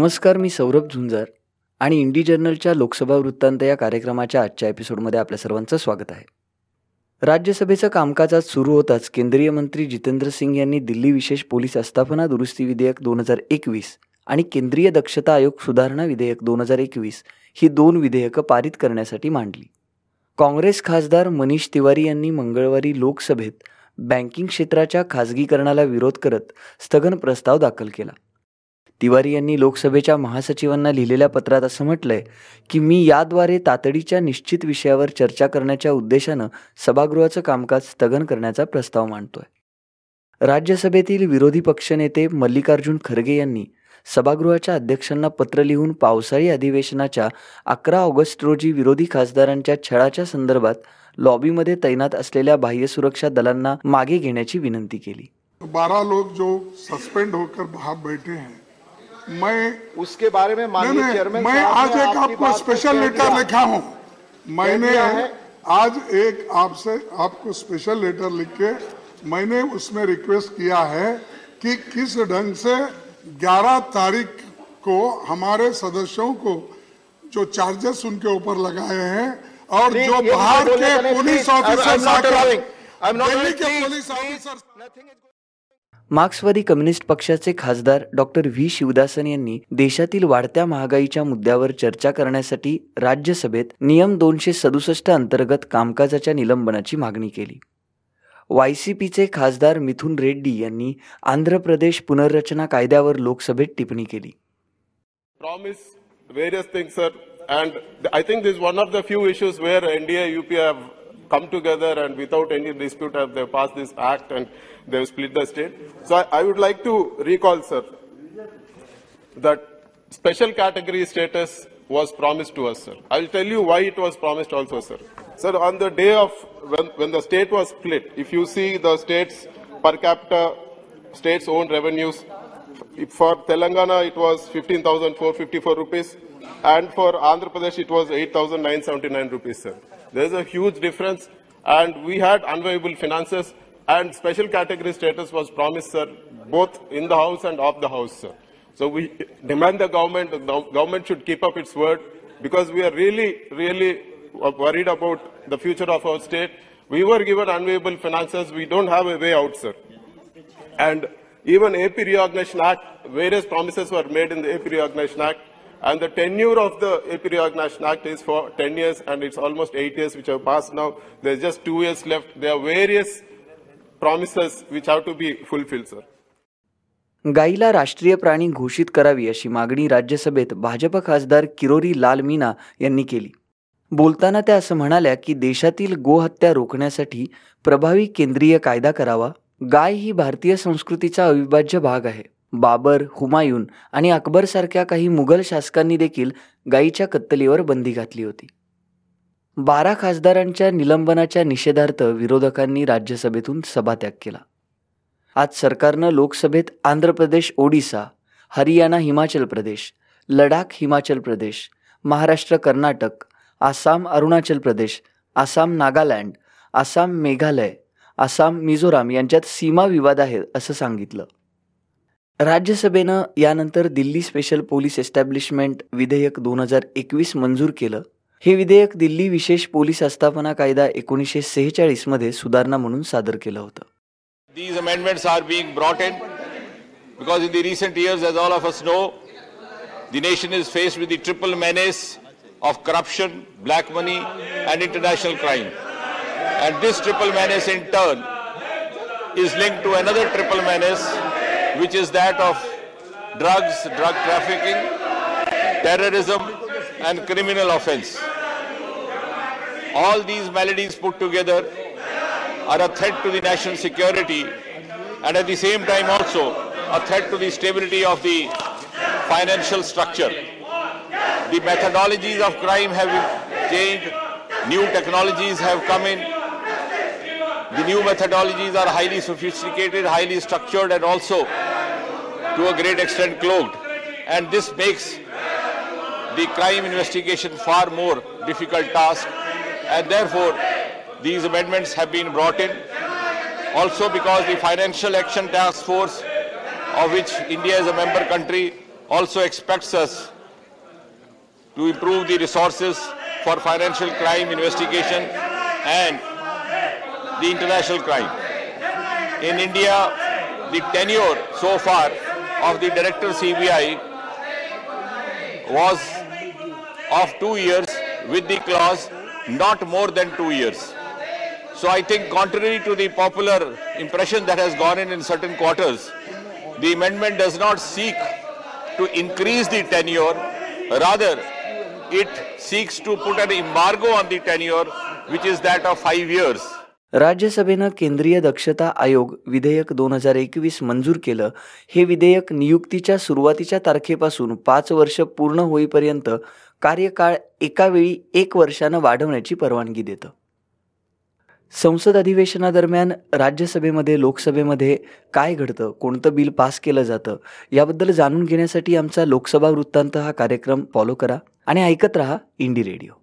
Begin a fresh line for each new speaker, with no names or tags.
नमस्कार मी सौरभ झुंजार आणि इंडी जर्नलच्या लोकसभा वृत्तांत या कार्यक्रमाच्या आजच्या एपिसोडमध्ये आपल्या सर्वांचं स्वागत आहे. राज्यसभेचं कामकाज आज सुरू होताच केंद्रीय मंत्री जितेंद्र सिंग यांनी दिल्ली विशेष पोलीस आस्थापना दुरुस्ती विधेयक दोन हजार एकवीस आणि केंद्रीय दक्षता आयोग सुधारणा विधेयक दोन हजार एकवीस ही दोन विधेयकं पारित करण्यासाठी मांडली. काँग्रेस खासदार मनीष तिवारी यांनी मंगळवारी लोकसभेत बँकिंग क्षेत्राच्या खाजगीकरणाला विरोध करत स्थगन प्रस्ताव दाखल केला. तिवारी यांनी लोकसभेच्या महासचिवांना लिहिलेल्या पत्रात असं म्हटलंय की मी याद्वारे तातडीच्या निश्चित विषयावर चर्चा करण्याच्या उद्देशानं सभागृहाचं कामकाज स्थगन करण्याचा प्रस्ताव मांडतोय. राज्यसभेतील विरोधी पक्षनेते मल्लिकार्जुन खरगे यांनी सभागृहाच्या अध्यक्षांना पत्र लिहून पावसाळी अधिवेशनाच्या अकरा ऑगस्ट रोजी विरोधी खासदारांच्या छळाच्या संदर्भात लॉबीमध्ये तैनात असलेल्या बाह्य सुरक्षा दलांना मागे घेण्याची विनंती केली.
बारा लोक जो सस्पेंड होकर बाहेर बैठे हैं मैं
उसके बारे में माननीय चेयरमैन
मैं आज एक
आपको
स्पेशल लेटर लिखा हूँ। मैंने आज एक आपसे आपको स्पेशल लेटर लिख के मैंने उसमें रिक्वेस्ट किया है कि किस ढंग से 11 तारीख को हमारे सदस्यों को जो चार्जेस उनके ऊपर लगाए हैं और जो बाहर के पुलिस ऑफिसर दिल्ली के पुलिस ऑफिसर
मार्क्सवादी कम्युनिस्ट पक्षाचे खासदार डॉक्टर व्ही. शिवदासन यांनी देशातील वाढत्या महागाईच्या मुद्द्यावर चर्चा करण्यासाठी राज्यसभेत नियम दोनशे सदुसष्ट अंतर्गत कामकाजाच्या निलंबनाची मागणी केली. वाय सी पीचे खासदार मिथुन रेड्डी यांनी आंध्र प्रदेश पुनर्रचना कायद्यावर लोकसभेत टिप्पणी केली.
Promise various things, sir. And th- I think this is one of the few issues where NDA, UP have come together and without any dispute have they passed this act and they've split the state. So I, I would like to recall, sir, that special category status was promised to us, sir. I will tell you why it was promised also, sir. Sir, on the day of when, when the state was split, if you see the state's per capita, state's own revenues, for Telangana it was 15,454 rupees, and for Andhra Pradesh it was 8,979 rupees, sir. There is a huge difference, and we had unviable finances, and special category status was promised, sir, both in the house and off the house, sir. So we demand the government, the government should keep up its word, because we are really, really worried about the future of our state. We were given unviable finances, we don't have a way out, sir. And even AP Reorganization Act, various promises were made in the AP Reorganization Act. And the tenure of the AP Reorganization Act is for 10 years and it's almost 8 years which have passed now. There's just 2 years left. There are various promises which have to be fulfilled, sir.
गाईला राष्ट्रीय प्राणी घोषित करावी अशी मागणी राज्यसभेत भाजप खासदार किरोरी लाल मीना यांनी केली बोलताना त्या असं म्हणाल्या की देशातील गोहत्या रोखण्यासाठी प्रभावी केंद्रीय कायदा करावा गाय ही भारतीय संस्कृतीचा अविभाज्य भाग आहे बाबर हुमायून आणि अकबरसारख्या काही मुघल शासकांनी देखील गायीच्या कत्तलीवर बंदी घातली होती. बारा खासदारांच्या निलंबनाच्या निषेधार्थ विरोधकांनी राज्यसभेतून सभात्याग केला. आज सरकारनं लोकसभेत आंध्र प्रदेश ओडिसा हरियाणा हिमाचल प्रदेश लडाख हिमाचल प्रदेश महाराष्ट्र कर्नाटक आसाम अरुणाचल प्रदेश आसाम नागालँड आसाम मेघालय आसाम मिझोराम यांच्यात सीमा विवाद आहे असं सांगितलं. राज्यसभेनं यानंतर दिल्ली स्पेशल पोलीस एस्टॅब्लिशमेंट विधेयक दोन हजार एकवीस मंजूर केलं. हे विधेयक दिल्ली विशेष पोलीस आस्थापना कायदा एकोणीसशे सेहेचाळीसमध्ये सुधारणा म्हणून सादर केलं होतं.
These amendments are being brought because in the recent years as all of us know the nation is faced with the triple menace of corruption black money and international crime and this triple menace in turn is linked to another triple menace which is that of drugs, drug trafficking, terrorism, and criminal offense. All these maladies put together are a threat to the national security and at the same time also a threat to the stability of the financial structure. The methodologies of crime have changed, new technologies have come in. The new methodologies are highly sophisticated, highly structured and also to a great extent cloaked. And this makes the crime investigation far more difficult task and therefore these amendments have been brought in. Also because the Financial Action Task Force of which India is a member country also expects us to improve the resources for financial crime investigation and the international crime. In India, the tenure so far of the Director CBI was of two years with the clause not more than two years. So I think contrary to the popular impression that has gone in in certain quarters, the amendment does not seek to increase the tenure, rather it seeks to put an embargo on the tenure which is that of five years.
राज्यसभेनं केंद्रीय दक्षता आयोग विधेयक दोन हजार एकवीस मंजूर केलं. हे विधेयक नियुक्तीच्या सुरुवातीच्या तारखेपासून पाच वर्ष पूर्ण होईपर्यंत कार्यकाळ एकावेळी एक वर्षानं वाढवण्याची परवानगी देतं. संसद अधिवेशनादरम्यान राज्यसभेमध्ये लोकसभेमध्ये काय घडतं? कोणतं बिल पास केलं जातं? याबद्दल जाणून घेण्यासाठी आमचा लोकसभा वृत्तांत हा कार्यक्रम फॉलो करा आणि ऐकत रहा इंडी रेडिओ.